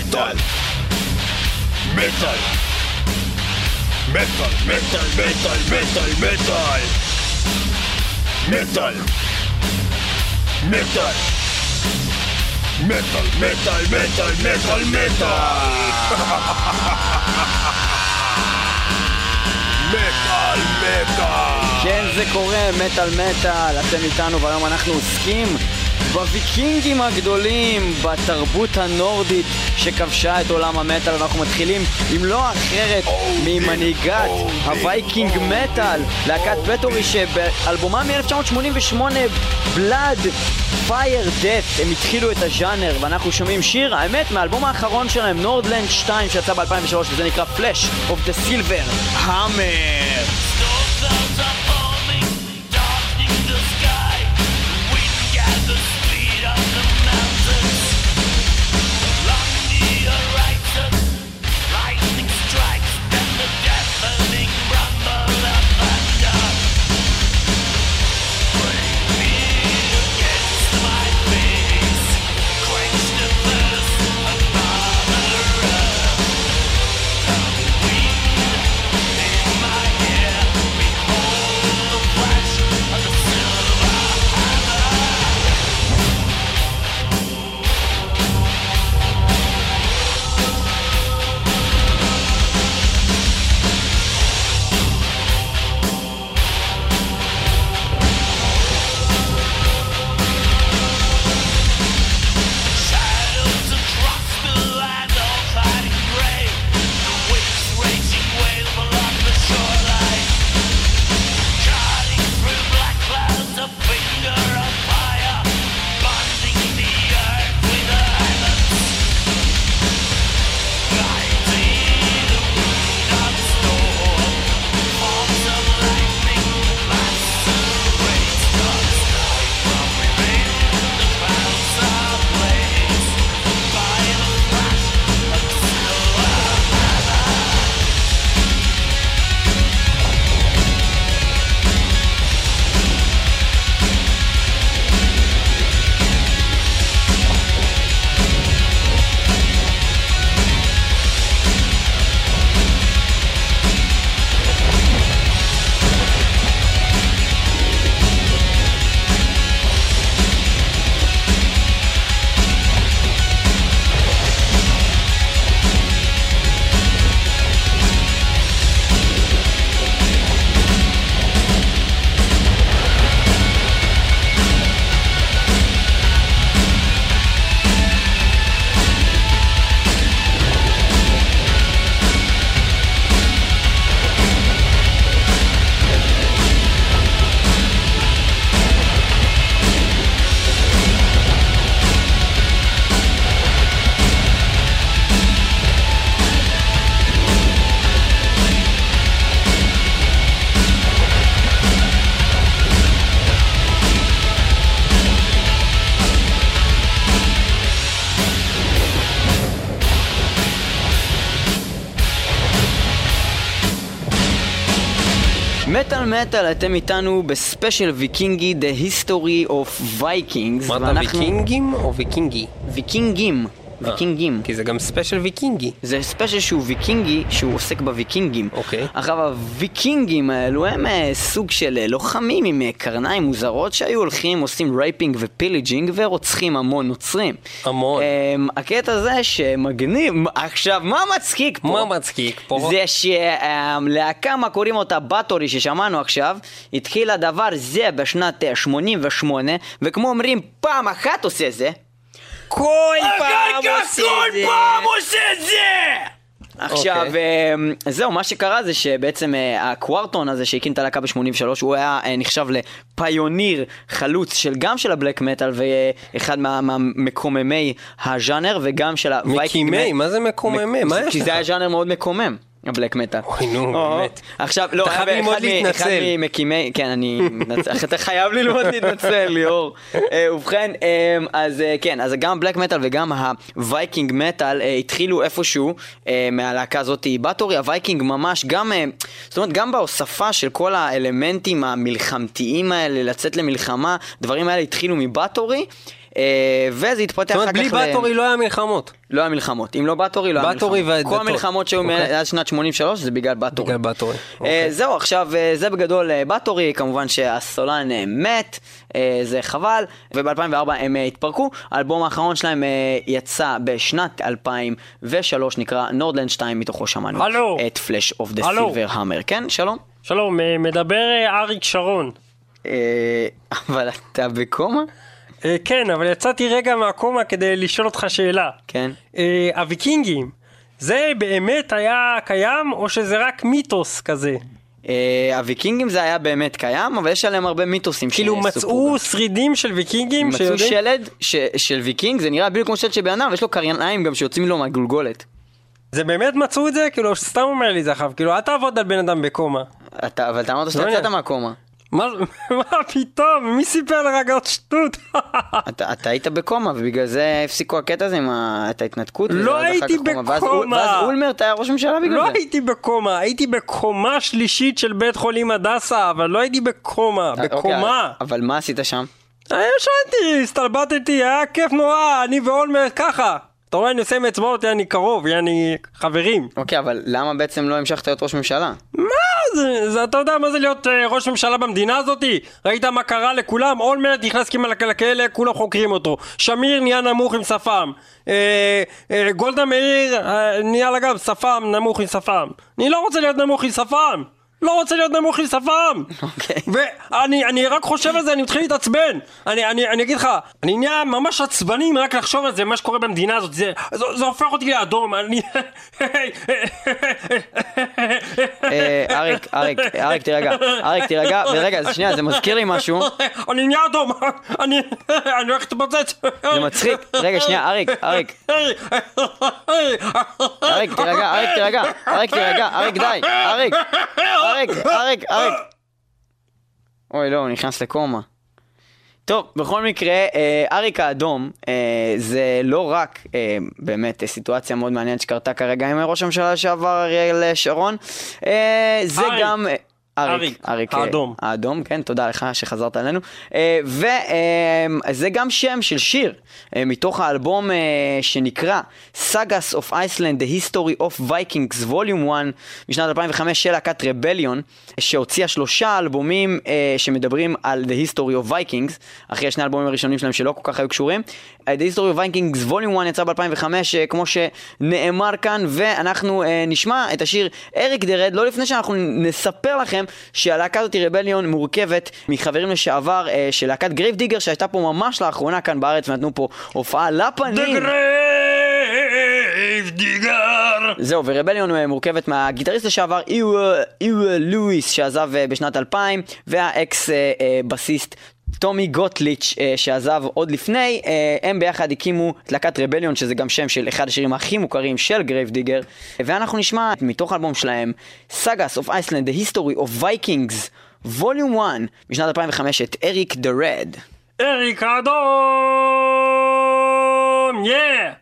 מטאל מטאל מטאל מטאל מטאל מטאל מטאל מטאל מטאל מטאל מטאל מטאל מטאל מטאל מטאל כן, זה קורה, מטאל מטאל, אתם איתנו והיום אנחנו עוסקים בוויקינגים הגדולים, בתרבות הנורדית שכבשה את עולם המטאל ואנחנו מתחילים עם לא אחרת ממנהיגת הווייקינג מטאל, להקת Bathory שבאלבומם מ-1988, Blood, Fire Death, הם התחילו את הז'אנר ואנחנו שומעים שיר, האמת, מהאלבום האחרון שלהם, Nordland 2 שיצא ב-2003 וזה נקרא Flash of the Silverhammer. מטאל אתם איתנו בספיישל ויקינגי, The History of Vikings. אמרת ואנחנו- ויקינגים או ויקינגי? ויקינגים. ויקינגים. כי זה גם ספיישל ויקינגי. זה ספיישל שהוא ויקינגי, שהוא עוסק בוויקינגים. אוקיי. עכשיו, הוויקינגים האלו הם אה, סוג של אה, לוחמים עם אה, קרניים מוזרות שהיו הולכים, עושים raping ו pillaging ורוצחים המון נוצרים. המון. אמ, הקטע זה שמגניב, עכשיו, מה מצחיק פה? מה מצחיק פה? זה שלהקה, מה קוראים אותה, באטורי ששמענו עכשיו, התחיל הדבר זה בשנת אה, 88, וכמו אומרים, פעם אחת עושה זה. כל פעם עושה זה. עושה את זה! עכשיו, אוקיי. אה, זהו, מה שקרה זה שבעצם אה, הקוורטון הזה שהקים את הלהקה ב-83, הוא היה אה, נחשב ל pioneer חלוץ של גם של הבלק מטאל ואחד מה- מהמקוממי הז'אנר וגם של ה Viking מקימי, מה זה מקוממי? מה יש כי לך? זה היה ז'אנר מאוד מקומם. הבלק מטאל. אוי, נו, באמת. עכשיו, לא, אתה חייב ללמוד להתנצל. אחד ממקימי, כן, אני אתה חייב ללמוד להתנצל, ליאור. אה, ובכן, אה, אז אה, כן, אז גם בלק מטאל וגם ה Viking metal אה, התחילו איפשהו מהלהקה הזאת באטורי, ה Viking ממש גם, זאת אומרת, גם בהוספה של כל האלמנטים המלחמתיים האלה, לצאת למלחמה, דברים האלה התחילו מבאטורי. אה, וזה התפתח זאת אחר אומרת, כך בלי ל- באטורי לא היה מלחמות. לא היה מלחמות. אם לא באטורי, לא היה באטורי מלחמות. והדתות. כל המלחמות שהיו אוקיי. מאז שנת 83 זה בגלל באטורי. בגלל באטורי. אה, אוקיי. זהו, עכשיו אה, זה בגדול באטורי, כמובן שהסולן מת, זה חבל, וב-2004 הם התפרקו. האלבום האחרון שלהם יצא בשנת 2003, נקרא נורדלנד 2, מתוכו שמענו. את Flash of the. Silver Hammer. כן, שלום? שלום, מדבר אריק שרון. אבל אתה בקומה? אה, כן, אבל יצאתי רגע מהקומה כדי לשאול אותך שאלה. כן. אה, הוויקינגים, זה באמת היה קיים, או שזה רק מיתוס כזה? אה, הוויקינגים זה היה באמת קיים, אבל יש עליהם הרבה מיתוסים כאילו מצאו. שרידים של ויקינגים מצאו. שלד ש- של ויקינג, זה נראה בדיוק כמו שלד של בן אדם, ויש לו קרניים גם שיוצאים לו מהגולגולת. זה באמת מצאו את זה? כאילו, סתם אומר לי זה עכשיו, כאילו, אל תעבוד על בן אדם בקומה. אתה, אבל אתה אמרת שאתה לא יצאת. מהקומה. מה מה פתאום? מי סיפר לך כזאת שטות? אתה, אתה היית בקומה, ובגלל זה הפסיקו הקטע הזה עם את ההתנתקות. לא הייתי כך קומה. ואז, בקומה. ואז אולמרט היה ראש ממשלה בגלל לא זה. הייתי בקומה, הייתי בקומה שלישית של בית חולים הדסה, אבל לא הייתי בקומה, אה, בקומה. אוקיי, אבל מה עשית שם? אה, ישנתי, הסתלבטתי, היה כיף נורא, אני ואולמרט ככה. אתה רואה, אני עושה עם אצבעות, יעני קרוב, יעני חברים. אוקיי, אבל למה בעצם לא המשכת להיות ראש ממשלה? מה זה, זה, אתה יודע מה זה להיות אה, ראש ממשלה במדינה הזאתי? ראית מה קרה לכולם? אולמרט נכנס כמעט לכלא, כולם חוקרים אותו. שמיר נהיה נמוך עם שפם. אה, אה, גולדה מאיר אה, נהיה לה גם שפם נמוך עם שפם. אני לא רוצה להיות נמוך עם שפם! לא רוצה להיות נמוך עם שפם! אוקיי. ואני אני רק חושב על זה, אני מתחיל להתעצבן. אני, אני, אני אגיד לך, אני נהיה ממש עצבני רק לחשוב על זה, מה שקורה במדינה הזאת. זה, זה, זה הופך אותי לאדום. אני... אה, אריק, אריק, אריק תירגע, אריק תירגע, ורגע, שנייה, זה מזכיר לי משהו. אני נהיה אדום, אני הולך להתפוצץ. זה מצחיק. רגע, שנייה, אריק, אריק, אריק, תירגע, אריק, תירגע, אריק, תירגע, אריק, די, אריק, אריק, אריק, אריק. אוי, לא, הוא נכנס לקומה. טוב, בכל מקרה, אה, אריק האדום אה, זה לא רק אה, באמת סיטואציה מאוד מעניינת שקרתה כרגע עם ראש הממשלה לשעבר אריאל שרון, זה אריק. גם... אה, אריק, אריק, אה, האדום. האדום, כן, תודה לך שחזרת אלינו. וזה גם שם של שיר אה, מתוך האלבום אה, שנקרא Sagas of Iceland, The History of Vikings Volume 1 משנת 2005 של להקת רבליון, שהוציאה שלושה אלבומים אה, שמדברים על The History of Vikings, אחרי השני האלבומים הראשונים שלהם שלא כל כך היו קשורים. אה, The History of Vikings Volume 1 יצא ב-2005, אה, כמו שנאמר כאן, ואנחנו אה, נשמע את השיר Eric the Red, לא לפני שאנחנו נספר לכם שהלהקה הזאת רבליון מורכבת מחברים לשעבר אה, של להקת גרייב דיגר שהייתה פה ממש לאחרונה כאן בארץ ונתנו פה הופעה לפנים. גרייב דיגר. זהו, ורבליון מורכבת מהגיטריסט לשעבר איווה לואיס שעזב בשנת 2000 והאקס בסיסט טומי גוטליץ' אה, שעזב עוד לפני, אה, הם ביחד הקימו את להקת רבליון שזה גם שם של אחד השירים הכי מוכרים של גרייב דיגר ואנחנו נשמע מתוך האלבום שלהם Sagas of Iceland, The History of Vikings, Volume 1 משנת 2005 את Eric the Red. אריק האדום! יא!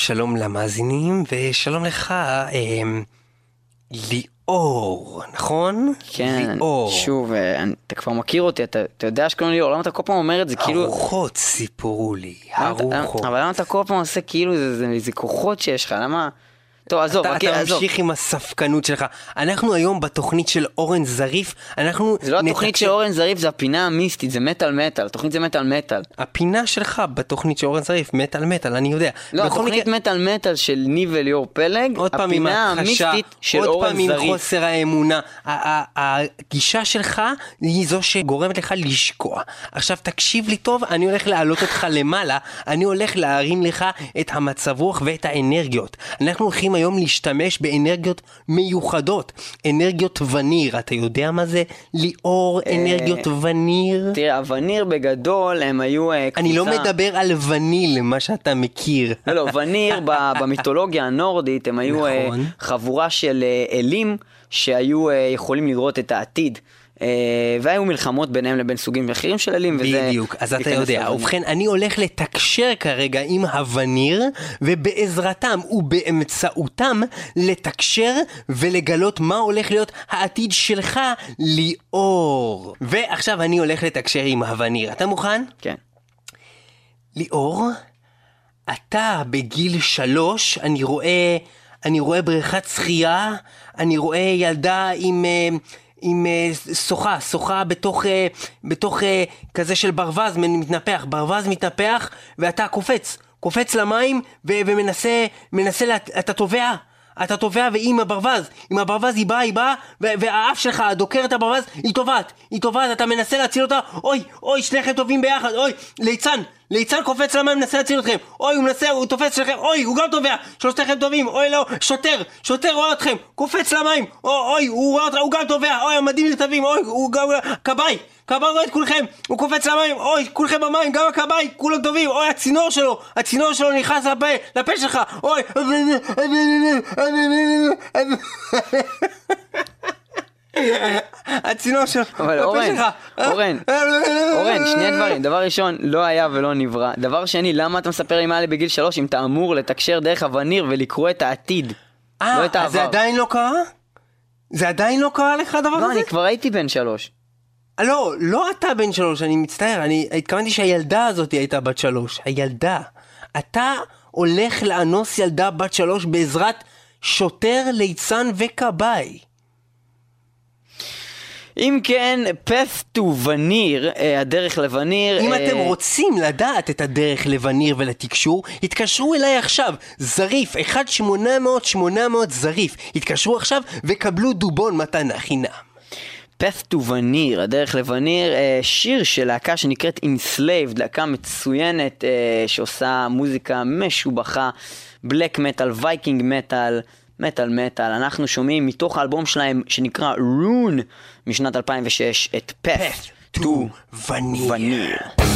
שלום למאזינים, ושלום לך, אה, ליאור, נכון? כן, ליאור. שוב, אה, אתה כבר מכיר אותי, אתה אתה יודע שקוראים לי ליאור, למה אתה כל פעם אומר את זה כאילו... הרוחות סיפרו לי, הרוחות. אבל למה אתה כל פעם עושה כאילו זה- זה זה כוחות שיש לך, למה... טוב, עזוב, אתה, אתה עזוב. ממשיך עם הספקנות שלך. אנחנו היום בתוכנית של אורן זריף, אנחנו... זה לא התוכנית נתקשר- של אורן זריף, זה הפינה המיסטית, זה מטאל מטאל, התוכנית זה מטאל מטאל. הפינה שלך בתוכנית של אורן זריף, מטאל מטאל, אני יודע. לא, התוכנית מקרה- מטאל מטאל של ניב וליאור פלג, עוד הפינה המיסטית של עוד אורן פעם עם זריף. חוסר האמונה. הגישה שלך היא זו שגורמת לך לשקוע. עכשיו תקשיב לי טוב, אני הולך להעלות אותך למעלה, אני הולך להרים לך את המצב רוח ואת האנרגיות. אנחנו הולכים היום להשתמש באנרגיות מיוחדות, אנרגיות וניר. אתה יודע מה זה ליאור אנרגיות וניר? תראה, הווניר בגדול, הם היו אה, קבוצה... אני לא מדבר על וניל, מה שאתה מכיר. לא, לא, וניר במיתולוגיה הנורדית, הם היו אה, נכון. חבורה של אה, אלים שהיו אה, יכולים לראות את העתיד. אה, והיו מלחמות ביניהם לבין סוגים אחרים של אלים, וזה... בדיוק, אז אתה יודע. ובכן, אני הולך לתקשר כרגע עם הווניר, ובעזרתם ובאמצעותם לתקשר ולגלות מה הולך להיות העתיד שלך, ליאור. ועכשיו אני הולך לתקשר עם הווניר. אתה מוכן? כן. ליאור, אתה בגיל שלוש, אני רואה, אני רואה בריכת שחייה, אני רואה ילדה עם, אה, עם אה, שוחה, שוחה בתוך, אה, בתוך אה, כזה של ברווז מתנפח, ברווז מתנפח, ואתה קופץ, קופץ למים ו- ומנסה, מנסה, לה, אתה טובע. אתה טובע ועם הברווז, עם הברווז היא באה, היא באה, והאף שלך דוקר את הברווז, היא טובעת, היא טובעת, אתה מנסה להציל אותה, אוי, אוי, שניכם טובים ביחד, אוי, ליצן, ליצן קופץ למים, מנסה להציל אתכם, אוי, הוא מנסה, הוא תופס שלכם, אוי, הוא גם טובע, שלושתכם טובים, אוי, לא, שוטר, שוטר רואה אתכם, קופץ למים, אוי, אוי, הוא רואה אתכם, הוא גם טובע, אוי, המדים נרטבים, אוי, הוא גם, כבאי, כבאי רואה את כולכם, הוא קופץ למים, אוי, כולכם במים, גם הכבאי, כולם טובים, אוי, הצינור שלו, הצינור שלו נכנס לפה, לפה שלך, אוי, הצינור שלו, אבל אורן. אורן, אורן, שני דברים. דבר ראשון, לא היה ולא נברא. דבר שני, למה אתה מספר לי מה היה בגיל שלוש אם אתה אמור לתקשר דרך הווניר ולקרוא את העתיד? לא את אה, אז זה העבר. עדיין לא קרה? זה עדיין לא קרה לך הדבר לא, הזה? אני כבר הייתי בן שלוש. אה, לא, לא אתה בן שלוש, אני מצטער, אני התכוונתי שהילדה הזאת הייתה בת שלוש. הילדה. אתה הולך לאנוס ילדה בת שלוש בעזרת שוטר, ליצן וכבאי. אם כן, path to וניר, אה, הדרך לווניר. אם אה, אתם רוצים לדעת את הדרך לווניר ולתקשור, התקשרו אליי עכשיו, זריף, 1-800-800 זריף. התקשרו עכשיו וקבלו דובון מתנה חינם. path to וניר, הדרך לווניר, אה, שיר של להקה שנקראת Enslaved, להקה מצוינת שעושה מוזיקה משובחה, בלק מטאל, וייקינג מטאל, מטאל מטאל. אנחנו שומעים מתוך האלבום שלהם שנקרא רון משנת 2006 את path to Vanir.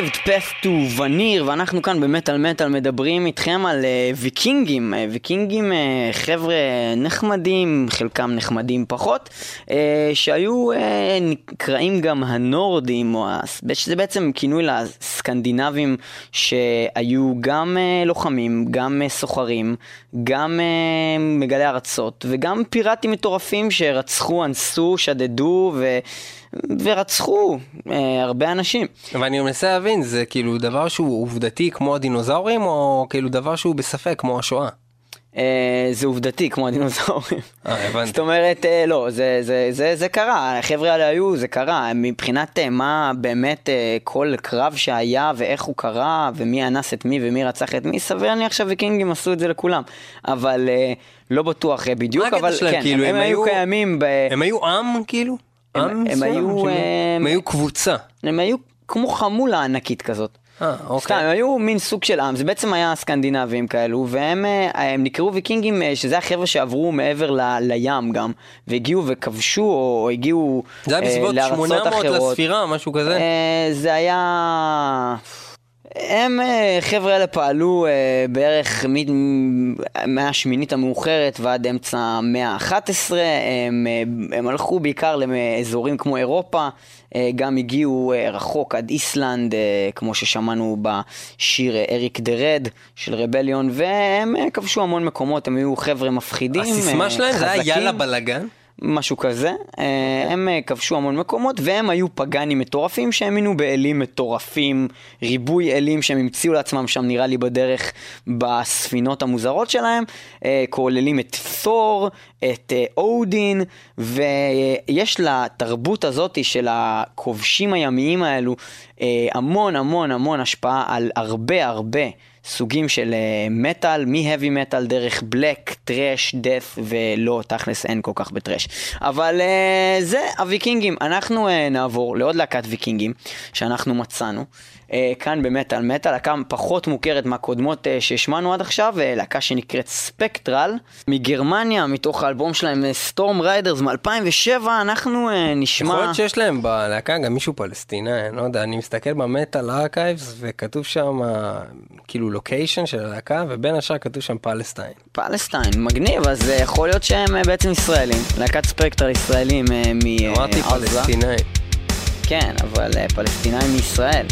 Enslaved Path to Vanir, ואנחנו כאן במטאל מטאל מדברים איתכם על uh, ויקינגים. Uh, ויקינגים uh, חבר'ה נחמדים, חלקם נחמדים פחות, uh, שהיו uh, נקראים גם הנורדים, או שזה בעצם כינוי לסקנדינבים שהיו גם uh, לוחמים, גם uh, סוחרים, גם uh, מגלי ארצות, וגם פיראטים מטורפים שרצחו, אנסו, שדדו ו... ורצחו אה, הרבה אנשים. ואני מנסה להבין, זה כאילו דבר שהוא עובדתי כמו הדינוזאורים, או כאילו דבר שהוא בספק כמו השואה? אה, זה עובדתי כמו הדינוזאורים. אה, הבנתי. זאת אומרת, אה, לא, זה, זה, זה, זה קרה, החבר'ה האלה היו, זה קרה. מבחינת אה, מה באמת אה, כל קרב שהיה ואיך הוא קרה, ומי אנס את מי ומי רצח את מי, סביר להניח שהוויקינגים עשו את זה לכולם. אבל אה, לא בטוח אה, בדיוק, אבל? כן, כאילו, הם, הם היו- קיימים, ב... הם היו עם כאילו? הם- עם הם מסוים? היו? אה, הם היו קבוצה. הם היו כמו חמולה ענקית כזאת. אה, סתם, אוקיי. הם היו מין סוג של עם, זה בעצם היה סקנדינבים כאלו, והם אה, הם נקראו ויקינגים, אה, שזה החבר'ה שעברו מעבר ל, לים גם, והגיעו וכבשו, או, או הגיעו זה היה אה, בסביבות לארצות 800 אחרות. לספירה, משהו כזה? אה, זה היה... הם, אה, חבר'ה האלה פעלו אה, בערך מ- מהמאה השמינית המאוחרת ועד אמצע המאה ה-11, הם, אה, הם הלכו בעיקר לאזורים כמו אירופה, גם הגיעו רחוק עד איסלנד, כמו ששמענו בשיר אריק דה רד של רבליון, והם כבשו המון מקומות, הם היו חבר'ה מפחידים, הסיסמה שלהם זה היה חזקים. יאללה בלאגן? משהו כזה. אה, הם אה, כבשו המון מקומות, והם היו פגאנים מטורפים שהאמינו באלים מטורפים, ריבוי אלים שהם המציאו לעצמם שם נראה לי בדרך בספינות המוזרות שלהם, אה, כוללים את תור, את אודין, ויש לתרבות הזאת של הכובשים הימיים האלו המון המון המון השפעה על הרבה הרבה. סוגים של אה, מטאל, מ-heavy מטאל דרך בלק, טראש, דף, ולא, תכלס אין כל כך בטראש. אבל אה, זה הוויקינגים. אנחנו אה, נעבור לעוד להקת ויקינגים שאנחנו מצאנו. אה, כאן במטאל מטאל, להקה פחות מוכרת מהקודמות אה, שהשמענו עד עכשיו, אה, להקה שנקראת ספקטרל, מגרמניה, מתוך האלבום שלהם Storm Riders מ-2007, אנחנו נשמע... יכול להיות שיש להם בלהקה גם מישהו פלסטיני, אני לא יודע, אני מסתכל ב Metal Archives וכתוב שם כאילו לוקיישן של הלהקה ובין השאר כתוב שם Palestine. Palestine, מגניב, אז יכול להיות שהם בעצם ישראלים. להקת ספקטרל ישראלים אה, אמרתי מעזה. פלסטיני. כן, אבל פלסטינאים מישראל.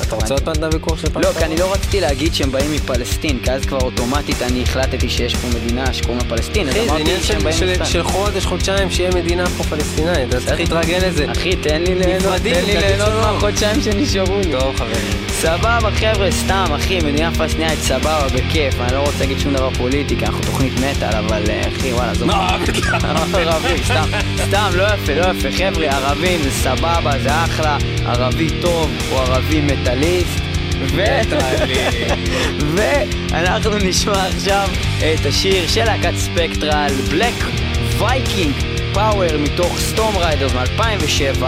אתה רוצה עוד פעם את הוויכוח של Palestine? לא, כי אני לא רציתי להגיד שהם באים מפלסטין, כי אז כבר אוטומטית אני החלטתי שיש פה מדינה שקוראים לה פלסטין, אז אמרתי שהם באים מישראל. של חודש, חודשיים, שיהיה מדינה פה פלסטינאית, אתה צריך להתרגל לזה. אחי, תן לי ליהנות, תן לי ליהנות. מהחודשיים שנשארו לי. טוב חברים. סבבה חבר'ה, סתם אחי, מדינה פלסטינאית סבבה, בכיף, אני לא רוצה להגיד שום דבר פוליטי, כי אנחנו תוכנית מטאל, אבל אה, אחי, וואלה, זו... ערבים, סתם, סתם, לא יפה, לא יפה, חבר'ה, ערבים זה סבבה, זה אחלה, ערבי טוב הוא ערבי מטאליסט, ו... ואנחנו נשמע עכשיו את השיר של להקת ספקטרל, Black Viking Power מתוך Storm Riders מ-2007,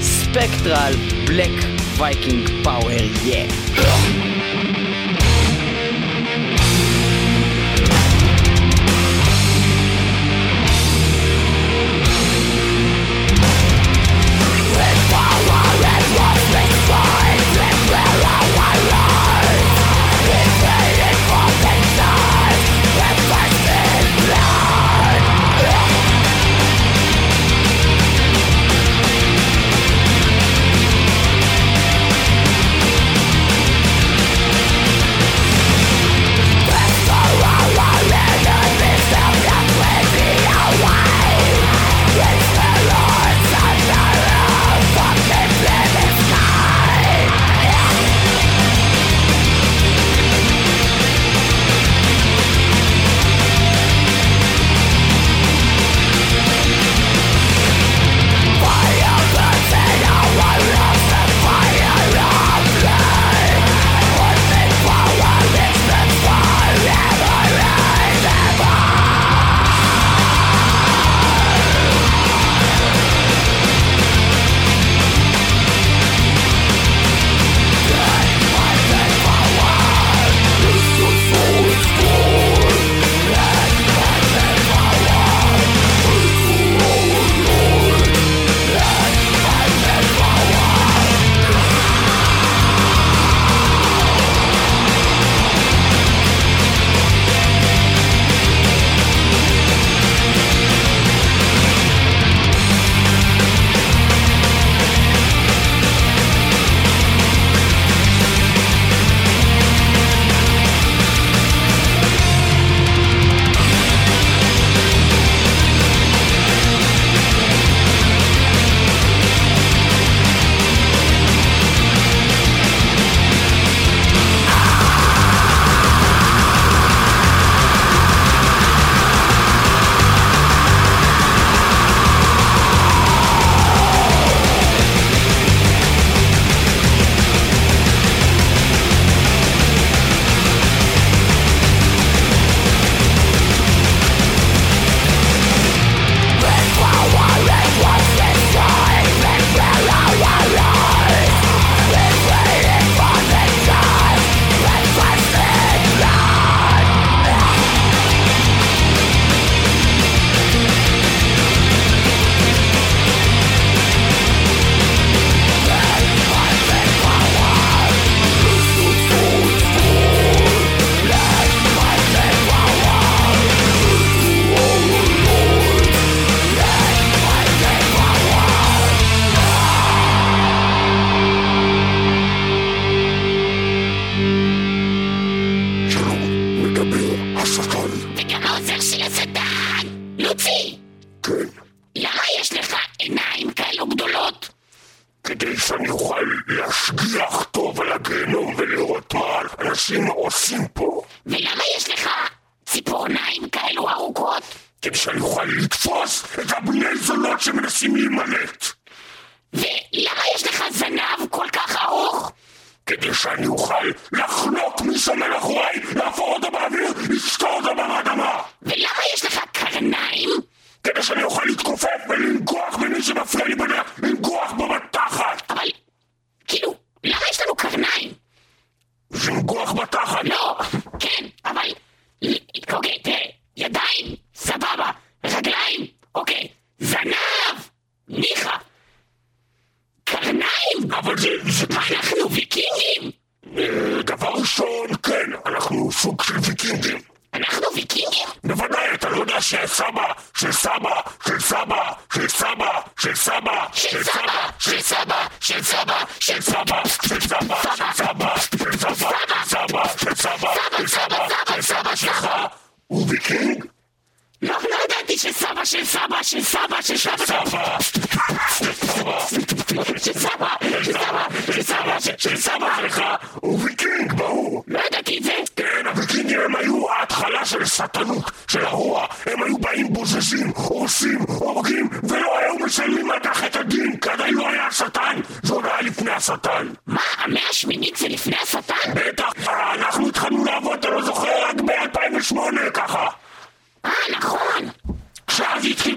ספקטרל Black Viking Power, יא.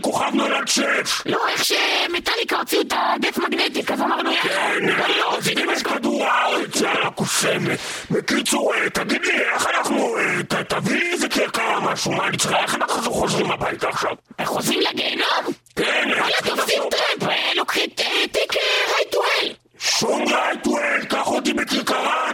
כוכב נולד שף! לא, איך שמטאליקה הוציאו את הדף מגנטיק, אז אמרנו יחד. כן, אני לא רציתם את כדור הארץ, יאללה קוסמת. בקיצור, אה, תגיד לי, איך אנחנו... אה, תביא לי איזה קרקע או משהו, מה אני צריך? איך אנחנו חוזרים הביתה עכשיו? חוזרים לגיהנום? כן! וואלה, תופסים טראמפ, אה, לוקחים תיק רייטואל. שום רייטואל, קח אותי בכיכרה,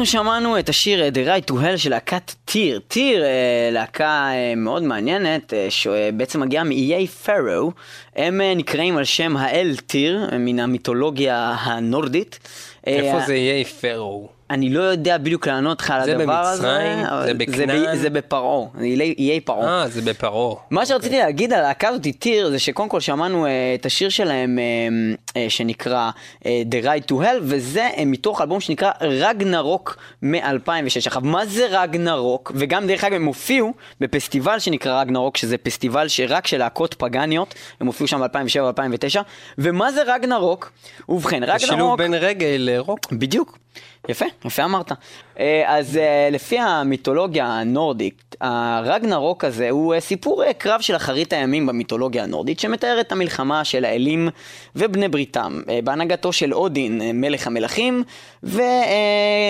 אנחנו שמענו את השיר אה, The Right to Hell של להקת טיר. טיר, אה, להקה אה, מאוד מעניינת, שבעצם מגיעה מאיי פארו. הם נקראים על שם האל טיר, מן המיתולוגיה הנורדית. איפה זה יהיה פרו? אני לא יודע בדיוק לענות לך על זה הדבר הזה. במצרים? אבל זה ב- בכנען? זה בפרעה, זה איי- פרעה. אה, זה בפרעה. מה שרציתי להגיד על הלהקה הזאת, טיר, זה שקודם כל שמענו אה, את השיר שלהם אה, אה, שנקרא The Ride to Hell, וזה מתוך אלבום שנקרא רגנרוק מ-2006. עכשיו, מה זה רגנרוק? וגם דרך אגב הם הופיעו בפסטיבל שנקרא רגנרוק, שזה פסטיבל שרק של להקות פגניות, הם הופיעו שם ב-2007-2009. ומה זה רגנרוק? ובכן, זה שילוב רגנרוק... בין רגל לרוק. בדיוק. יפה, יפה אמרת. אה, אז אה, לפי המיתולוגיה הנורדית, הרגנרוק הזה הוא אה, סיפור קרב של אחרית הימים במיתולוגיה הנורדית, שמתאר את המלחמה של האלים ובני בריתם, בהנהגתו של אודין, מלך המלכים, ו...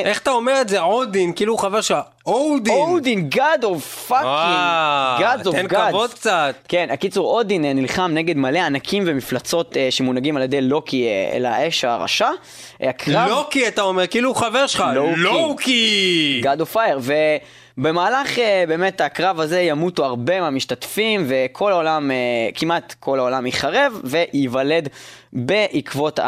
איך אתה אומר את זה? אודין, כאילו הוא חבר שלך. אודין! אודין, God of fucking, God of תן gods. כבוד קצת. כן, הקיצור, אודין נלחם נגד מלא ענקים ומפלצות שמונהגים על ידי לוקי אל האש הרשע. הקרב... לוקי אתה אומר, כאילו הוא חבר שלך. לוקי. God of Fire, ובמהלך אה, באמת הקרב הזה ימותו הרבה מהמשתתפים, וכל העולם, אה, כמעט כל העולם ייחרב, וייוולד בעקבות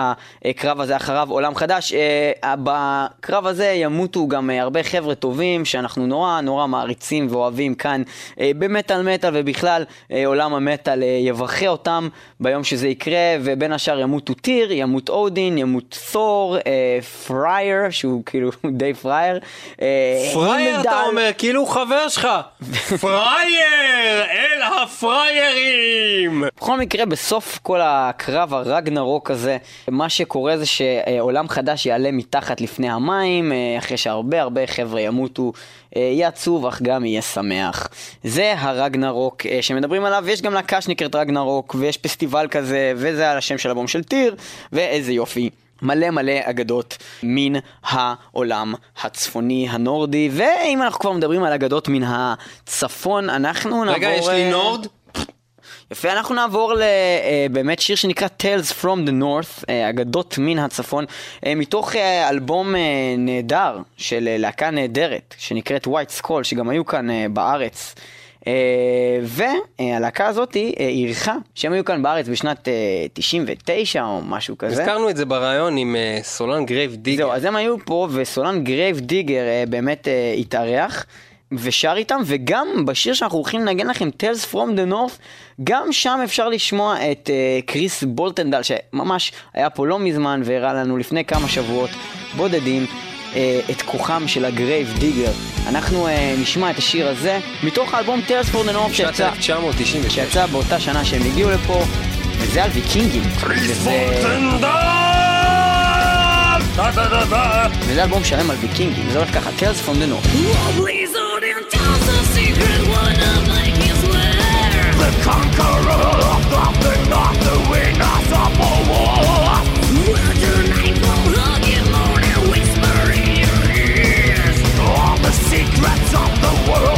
הקרב הזה אחריו עולם חדש. אה, בקרב הזה ימותו גם אה, הרבה חבר'ה טובים, שאנחנו נורא נורא מעריצים ואוהבים כאן אה, במטאל מטאל, ובכלל עולם המטאל יבכה אותם ביום שזה יקרה, ובין השאר ימותו טיר, ימות אודין, ימות תור, פרייר, שהוא כאילו די פרייר. פרייר אתה. אומר, כאילו הוא חבר שלך. פרייר! אל הפריירים! בכל מקרה, בסוף כל הקרב הרגנרוק הזה, מה שקורה זה שעולם חדש יעלה מתחת לפני המים, אה, אחרי שהרבה הרבה חבר'ה ימותו. אה, יהיה עצוב, אך גם יהיה שמח. זה הרגנרוק אה, שמדברים עליו, ויש גם להקה שנקראת רגנרוק, ויש פסטיבל כזה, וזה על השם של אלבום של טיר, ואיזה יופי. מלא מלא אגדות מן העולם הצפוני הנורדי, ואם אנחנו כבר מדברים על אגדות מן הצפון, אנחנו נעבור... רגע, יש לי נורד? יפה, אנחנו נעבור לבאמת שיר שנקרא Tales from the North, אה, אגדות מן הצפון, אה, מתוך אה, אלבום אה, נהדר של אה, להקה נהדרת, שנקראת White Skull, שגם היו כאן אה, בארץ. אה, והלהקה הזאת אה, אירחה, שהם היו כאן בארץ בשנת אה, 99 או משהו כזה. הזכרנו את זה בריאיון עם אה, סולן גרייב דיגר. זהו, אז הם היו פה, וסולן גרייב דיגר אה, באמת אה, התארח. ושר איתם, וגם בשיר שאנחנו הולכים לנגן לכם, Tales from the North, גם שם אפשר לשמוע את אה, קריס בולטנדל, שממש היה פה לא מזמן והראה לנו לפני כמה שבועות בודדים אה, את כוחם של הגרייב דיגר. אנחנו אה, נשמע את השיר הזה מתוך האלבום from the North שנת שיצא, 1996. שיצא באותה שנה שהם הגיעו לפה, וזה על ויקינגים. וזה... וזה אלבום שלם על ויקינגים, זה הולך ככה, Tales from the North. Secrets of the world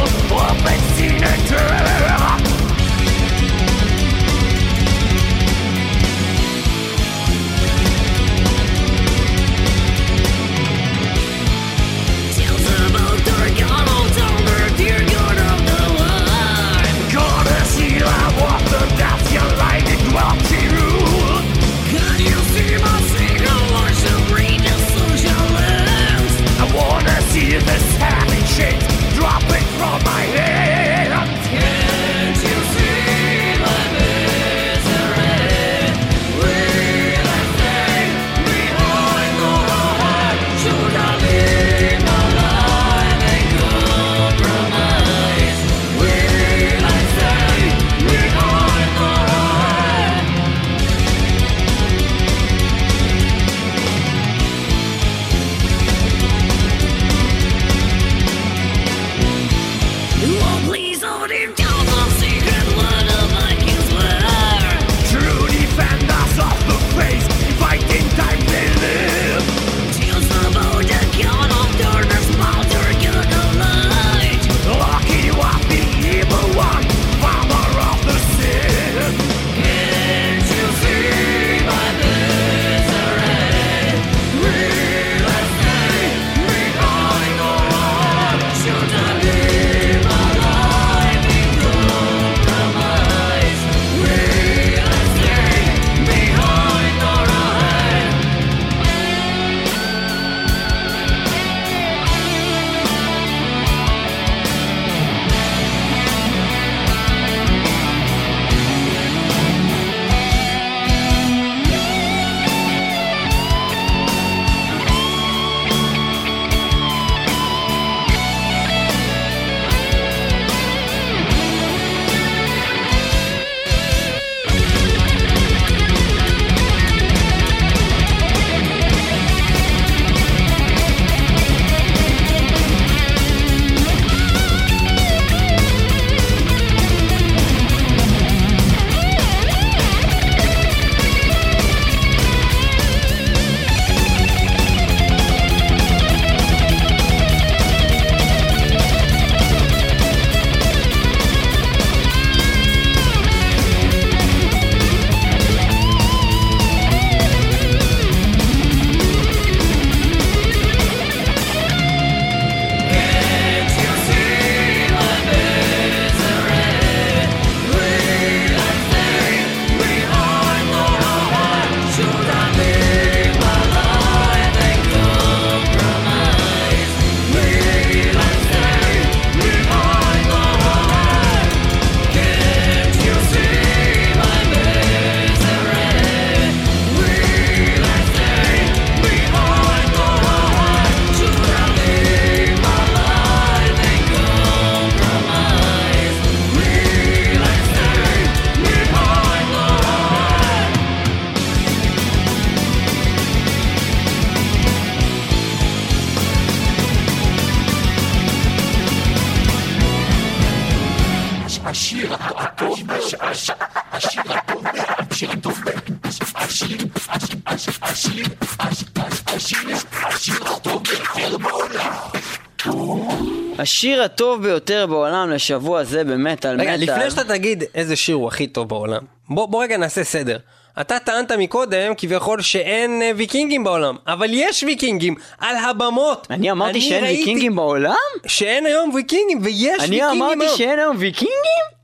השיר הטוב ביותר בעולם לשבוע זה במטאל רגע, מטאל. לפני שאתה תגיד איזה שיר הוא הכי טוב בעולם, בוא, בוא רגע נעשה סדר. אתה טענת מקודם כביכול שאין אה, ויקינגים בעולם, אבל יש ויקינגים על הבמות. אני אמרתי שאין ראיתי ויקינגים בעולם? שאין היום ויקינגים, ויש אני ויקינגים אמרתי היום. שאין היום ויקינגים?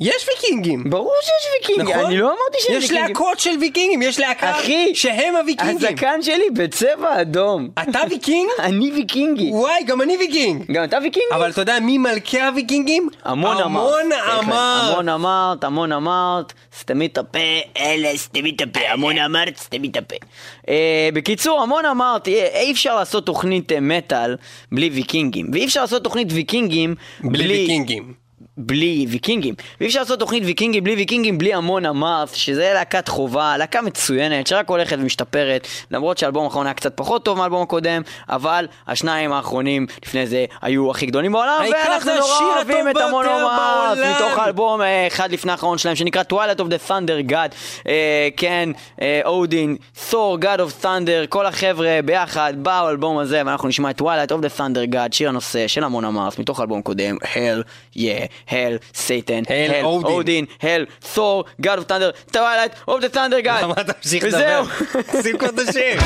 יש ויקינגים. ברור שיש ויקינגים, נכון? אני לא אמרתי שאין יש ויקינגים. להקות של ויקינגים, יש להקה אחי, שהם הוויקינגים. הזקן שלי בצבע אדום. אתה ויקינג? אני ויקינגי. וואי, גם אני ויקינג. גם אתה ויקינגי? אבל אתה יודע מי מלכי הוויקינגים? המון אמרת. המון. אמרת. המון אמרת, המון אמרת, סתמי את הפה, אלה סתמי את הפה, המון אמרת, סתמי את הפה. אה, בקיצור, המון אמרת, אי אי אפשר לעשות תוכנית אה, מטאל בלי ויקינגים, ואי אפשר לעשות תוכנית ויקינגים בלי ויקינגים. בלי ויקינגים. ואי אפשר לעשות תוכנית ויקינגים בלי ויקינגים, בלי המון אמרת, שזה להקת חובה, להקה מצוינת, שרק הולכת ומשתפרת, למרות שהאלבום האחרון היה קצת פחות טוב מהאלבום הקודם, אבל השניים האחרונים לפני זה היו הכי גדולים בעולם, ואנחנו נורא אוהבים את המון בעולם. מתוך האלבום אה, אחד לפני האחרון שלהם, שנקרא Twilight of the Thunder God, אה, כן, אודין, Thor, God of Thunder, כל החבר'ה ביחד באו האלבום הזה, ואנחנו נשמע את Twilight of the Thunder God, שיר הנושא של המון אמרת, מתוך האלבום קודם, Hell, yeah, Satan, Hell, Odin. אודין, Hell, Thor, God of Thunder, Twilight of the Thunder God, למה אתה ממשיך וזהו. לדבר? שים כבר את השיר.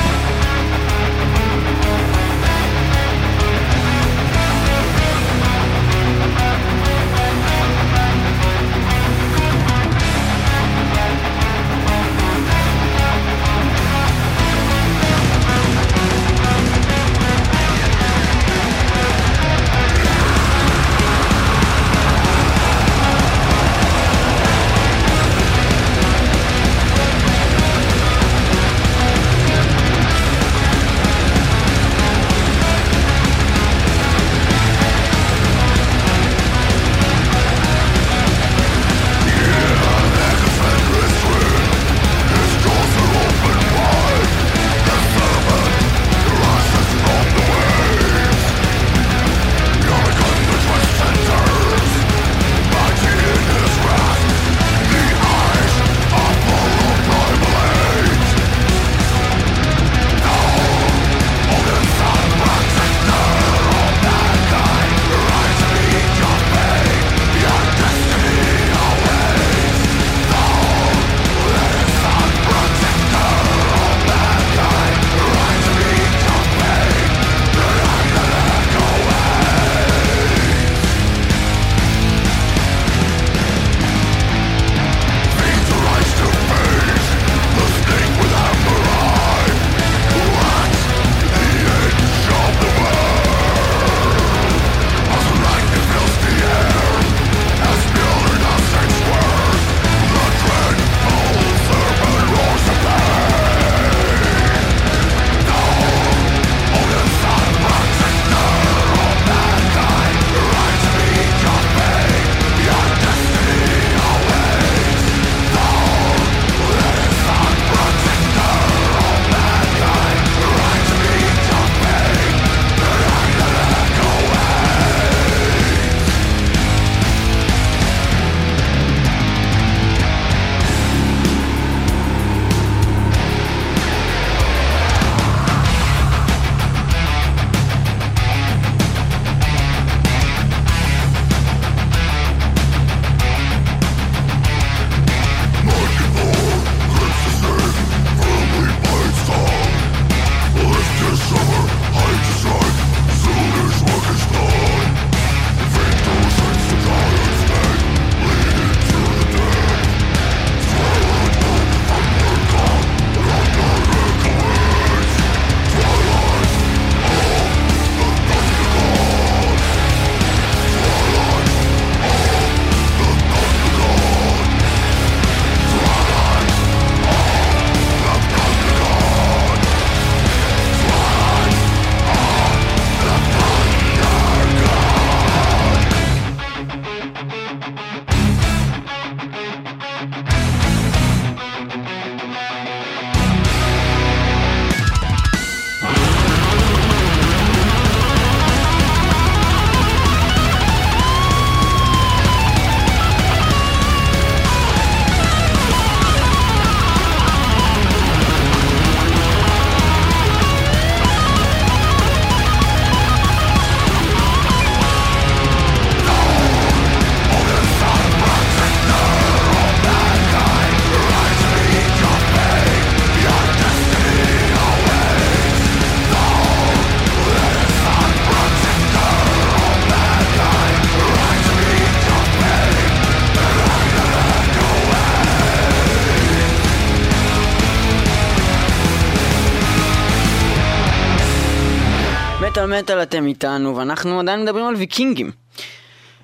מטאל אתם איתנו, ואנחנו עדיין מדברים על ויקינגים.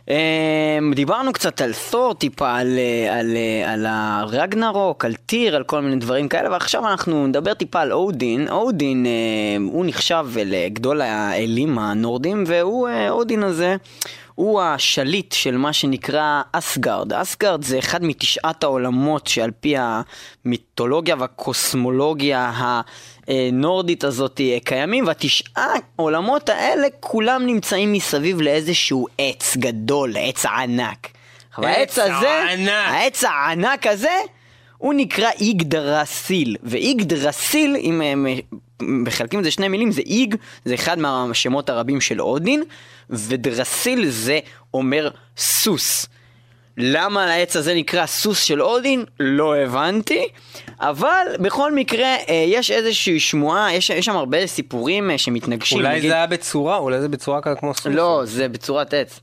אמ, דיברנו קצת על תור, טיפה על, אה, על, אה, על הרגנרוק, על טיר, על כל מיני דברים כאלה, ועכשיו אנחנו נדבר טיפה על אודין. אודין, אה, הוא נחשב לגדול האלים הנורדים, והוא, אודין הזה, הוא השליט של מה שנקרא אסגרד. אסגרד זה אחד מתשעת העולמות שעל פי המיתולוגיה והקוסמולוגיה הנורדית הזאת קיימים, והתשעה העולמות האלה כולם נמצאים מסביב לאיזשהו עץ גדול, עץ ענק. העץ הזה. העץ הענק הזה, הוא נקרא איגדרסיל, ואיגדרסיל, אם הם מחלקים את זה שני מילים, זה איג, זה אחד מהשמות הרבים של אודין, ודרסיל זה אומר סוס. למה העץ הזה נקרא סוס של אודין? לא הבנתי, אבל בכל מקרה אה, יש איזושהי שמועה, יש, יש שם הרבה סיפורים אה, שמתנגשים. אולי נגיד- זה היה בצורה, אולי זה בצורה כזה כמו סוס. לא, זה בצורת עץ.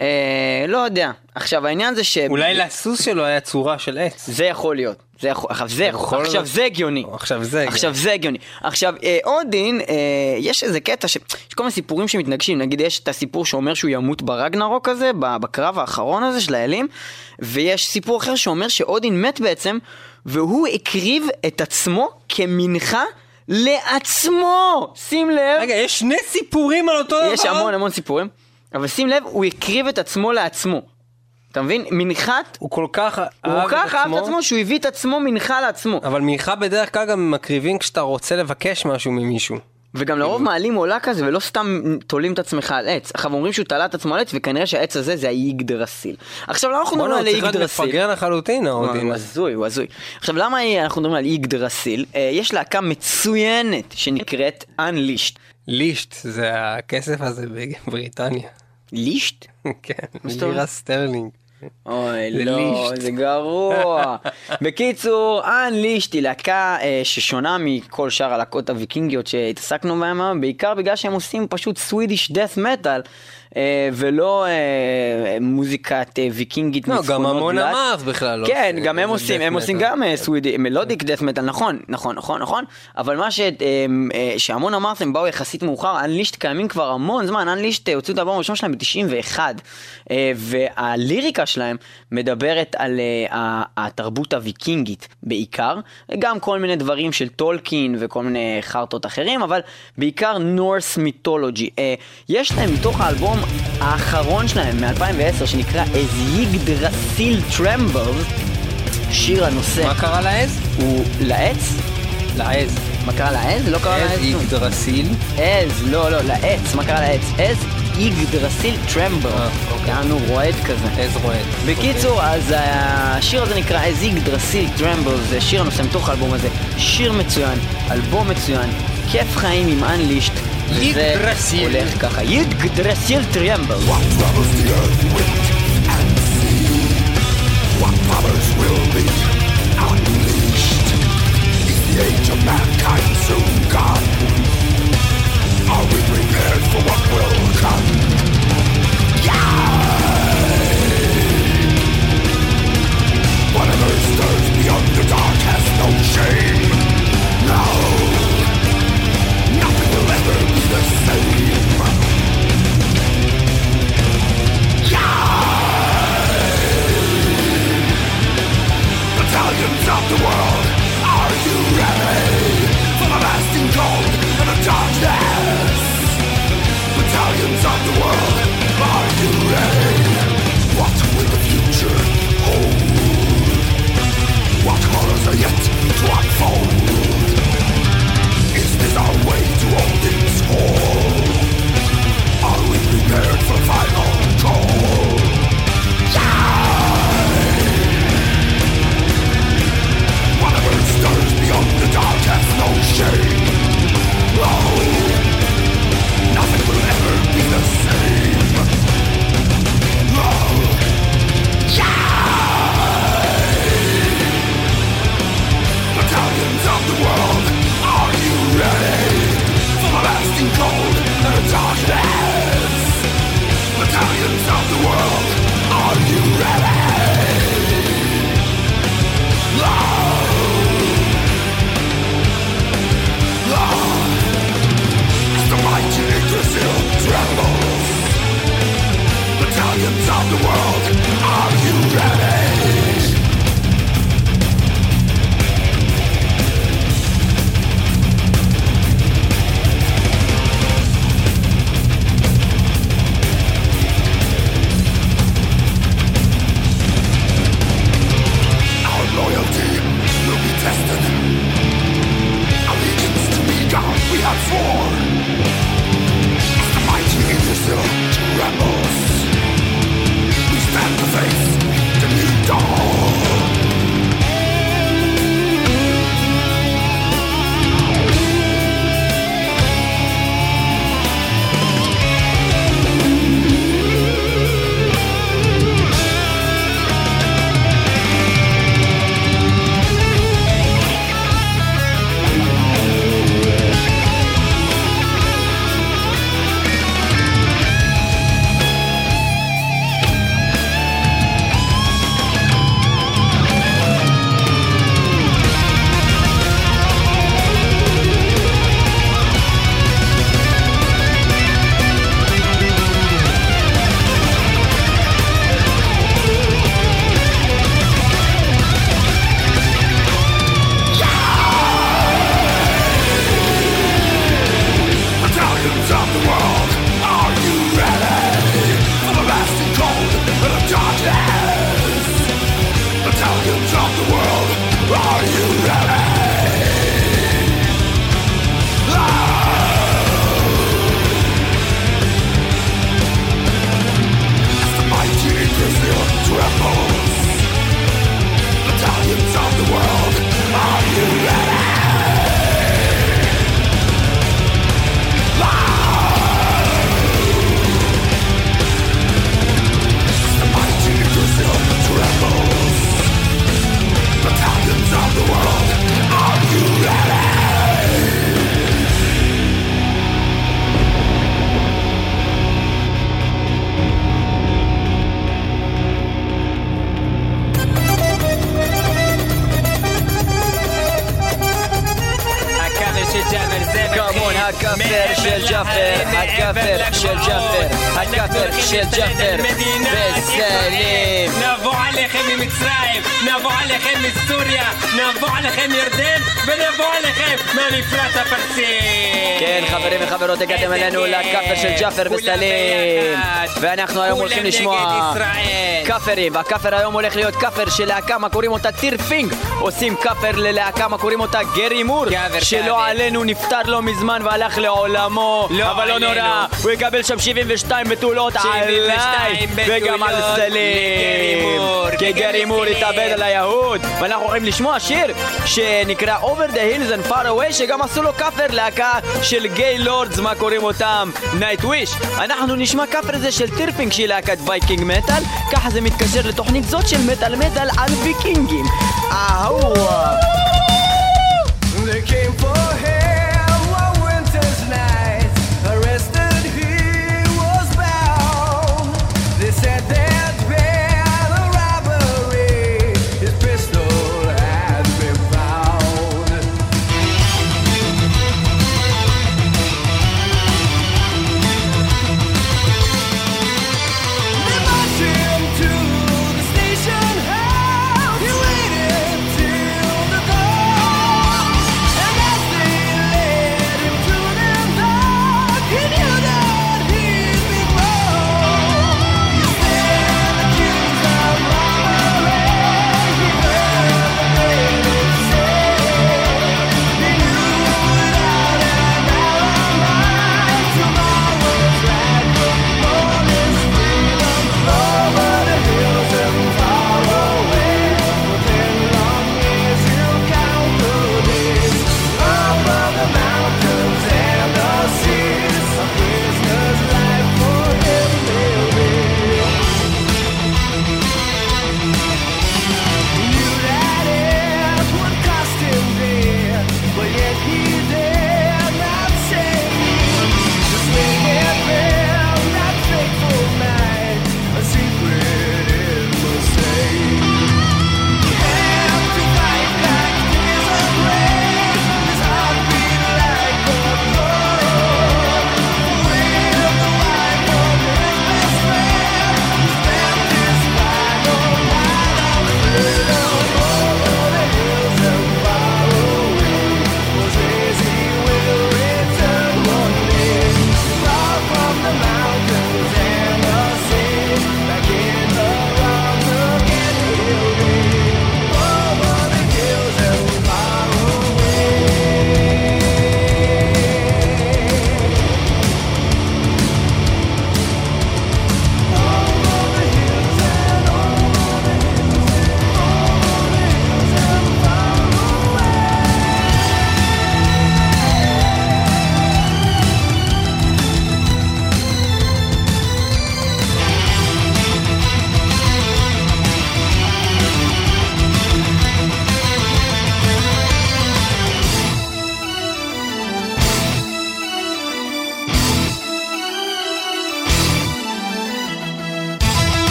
אה, לא יודע. עכשיו העניין זה ש... אולי לסוס שלו היה צורה של עץ. זה יכול להיות. זה יכול, עכשיו זה, יכול עכשיו. זה הגיוני. עכשיו זה עכשיו זה הגיוני. עכשיו, אה, אודין, אה, יש איזה קטע ש... יש כל מיני סיפורים שמתנגשים. נגיד, יש את הסיפור שאומר שהוא ימות ברגנרוק הזה, בקרב האחרון הזה של האלים, ויש סיפור אחר שאומר שאודין מת בעצם, והוא הקריב את עצמו כמנחה לעצמו! שים לב! רגע, יש שני סיפורים על אותו דבר? יש המון המון סיפורים, אבל שים לב, הוא הקריב את עצמו לעצמו. אתה מבין? מנחת, הוא כל כך הוא אהב כל כך אהב את עצמו שהוא הביא את עצמו מנחה לעצמו. אבל מנחה בדרך כלל גם מקריבים כשאתה רוצה לבקש משהו ממישהו. וגם לרוב מעלים עולה כזה ולא סתם תולים את עצמך על עץ. עכשיו אומרים שהוא תלה את עצמו על עץ וכנראה שהעץ הזה זה האיגדרסיל. עכשיו למה אנחנו בוא'נה, מדברים הוא על צריך להיות איגדרסיל? מפגר לחלוטין, הוא האודין. הוא הזוי, הוא הזוי. עכשיו למה אנחנו מדברים על איגדרסיל? אה, יש להקה מצוינת שנקראת Unleashed. לישט, זה הכסף הזה בבריטניה. לישט? כן? לירה סטרלינג. אוי, זה לא. זה גרוע. בקיצור, Unleashed היא להקה אה, ששונה מכל שאר הלהקות הוויקינגיות שהתעסקנו בהן היום, בעיקר בגלל שהם עושים פשוט Swedish death metal. אה, ולא אה, מוזיקת אה, ויקינגית לא, גם מצפונות המון. אמרת בכלל. לא כן, גם הם עושים, הם עושים. גם סווידי, מלודיק דאט מטאל, נכון, נכון, נכון, נכון, אבל מה שהמון אמרת, הם באו יחסית מאוחר, אנלישט קיימים כבר המון זמן, אנלישט הוציאו את האלבום הראשון שלהם ב-91, והליריקה שלהם מדברת על התרבות הוויקינגית בעיקר, גם כל מיני דברים של טולקין וכל מיני חרטות אחרים, אבל בעיקר נורס מיתולוגי. יש להם מתוך האלבום האחרון שלהם מ-2010 שנקרא As Yggdrasil Trembles, שיר הנושא מה קרה לעז? הוא לעץ? לעז. מה קרה לעז? לא קרה עז לעז כלום. יגדרסיל. עז, לא, לא, לעץ, מה קרה לעץ? עז יגדרסיל טרמבל, אה, אוקיי. יענו רועד כזה. עז רועד. בקיצור, אז השיר הזה נקרא As יגדרסיל טרמבל, זה שיר הנושא מתוך האלבום הזה. שיר מצוין, אלבום מצוין, כיף חיים עם Unleashed. וזה. הולך ככה, יגדרסיל טרמבל. What troubles will be the age of mankind soon gone? Are we prepared for what will come? Whatever stirs beyond the dark has no shame. No, nothing will ever be the same. Of the world, to unfold. Is this our way to all things whole? the world. back לכאפר של ג'אפר וסלים. ואנחנו היום הולכים לשמוע כאפרים, והכאפר היום הולך להיות כאפר של להקה, מה קוראים אותה טירפינג. עושים כאפר ללהקה, מה קוראים אותה גרי מור, כאפר, שלא כאפר. עלינו נפטר לא מזמן והלך לעולמו. לא אבל לא. נורא, הוא יקבל שם 72 בתולות 72 עליי, וגם על סלים. כי גרי מור. התאבד על היהוד. ואנחנו הולכים לשמוע שיר שנקרא Over the Hills and Far Away, שגם עשו לו כאפר להקה של gay lords, מה קוראים אותם? Nightwish. אנחנו נשמע כאפר הזה של טירפינג שהיא להקת Viking metal, ככה זה מתקשר לתוכנית זאת של מטאל מטאל על ויקינגים. for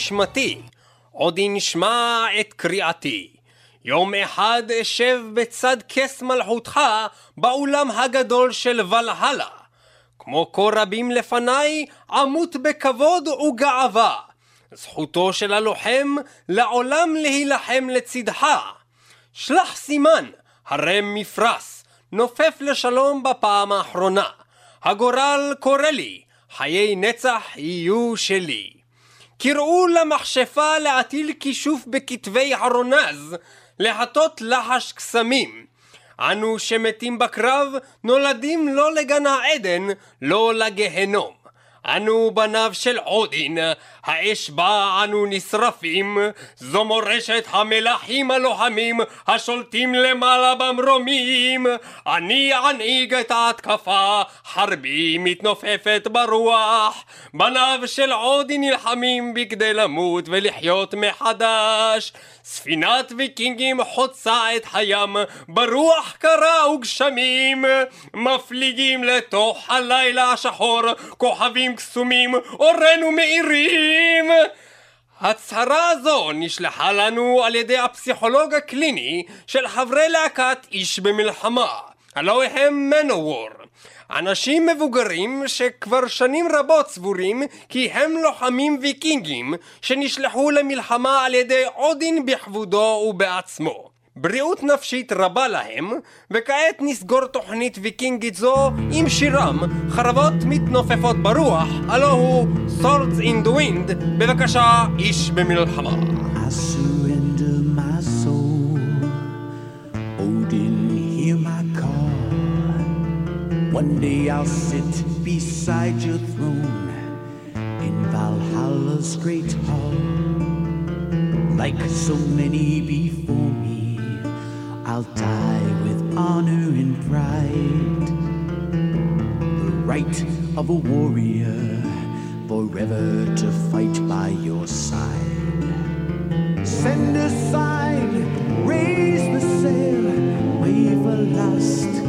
נשמתי, עוד נשמע את קריאתי. יום אחד אשב בצד כס מלכותך באולם הגדול של ולהלה. כמו כה רבים לפניי, אמות בכבוד וגאווה. זכותו של הלוחם לעולם להילחם לצדך. שלח סימן, הרם מפרש, נופף לשלום בפעם האחרונה. הגורל קורא לי, חיי נצח יהיו שלי. קראו למכשפה להטיל כישוף בכתבי הרונז, להטות לחש קסמים. אנו שמתים בקרב, נולדים לא לגן העדן, לא לגהנום. אנו בניו של עודין, האש בה אנו נשרפים, זו מורשת המלכים הלוחמים, השולטים למעלה במרומים. אני אנהיג את ההתקפה, חרבי מתנופפת ברוח. בניו של עודין נלחמים בכדי למות ולחיות מחדש. ספינת ויקינגים חוצה את הים, ברוח קרה וגשמים. מפליגים לתוך הלילה השחור, כוכבים קסומים, אורנו מאירים. הצהרה הזו נשלחה לנו על ידי הפסיכולוג הקליני של חברי להקת איש במלחמה, הלא הם מנוור. אנשים מבוגרים שכבר שנים רבות סבורים כי הם לוחמים ויקינגים שנשלחו למלחמה על ידי אודין בכבודו ובעצמו. בריאות נפשית רבה להם, וכעת נסגור תוכנית ויקינגית זו עם שירם, חרבות מתנופפות ברוח, הלא הוא Swords in the Wind, בבקשה, איש במלחמה. One day I'll sit beside your throne in Valhalla's great hall. Like so many before me, I'll die with honor and pride. The right of a warrior, forever to fight by your side. Send a sign, raise the sail, wave a last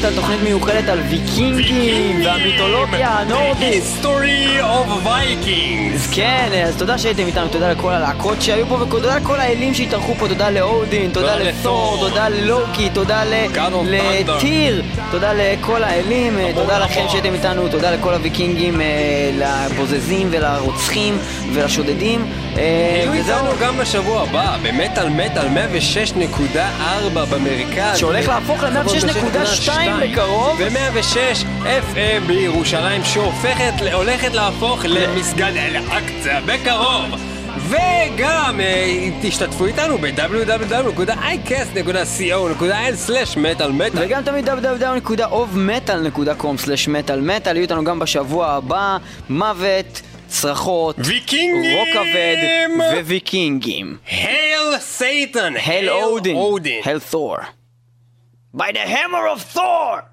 מטאל, תוכנית מיוחדת על ויקינגים תודה שהייתם איתנו, תודה לכל הלהקות שהיו פה, ותודה לכל האלים שהתארחו פה, תודה לאודין, תודה לתור. תודה ללוקי, תודה. לטיר, תודה לכל האלים, אה, תודה לכם. שהייתם איתנו, תודה לכל הוויקינגים, אה, לבוזזים ולרוצחים ולשודדים. אה, תהיו וזהו. איתנו גם בשבוע הבא, במטאל מטאל 106.4 במרכז. שהולך להפוך ל-106.2 בקרוב. ו-106 FM בירושלים, שהופכת, הולכת להפוך למסגד אל-אקצא בקרוב. וגם אה, תשתתפו איתנו ב-www.icast.co.il/מטאל-מטאל וגם תמיד www.ovmetal.com/מטאל-מטאל יהיו איתנו גם בשבוע הבא מוות, צרחות, ויקינגים! רוק כבד וויקינגים. הייל סייטן! Odin. אודין! Hail Thor. By the hammer of Thor!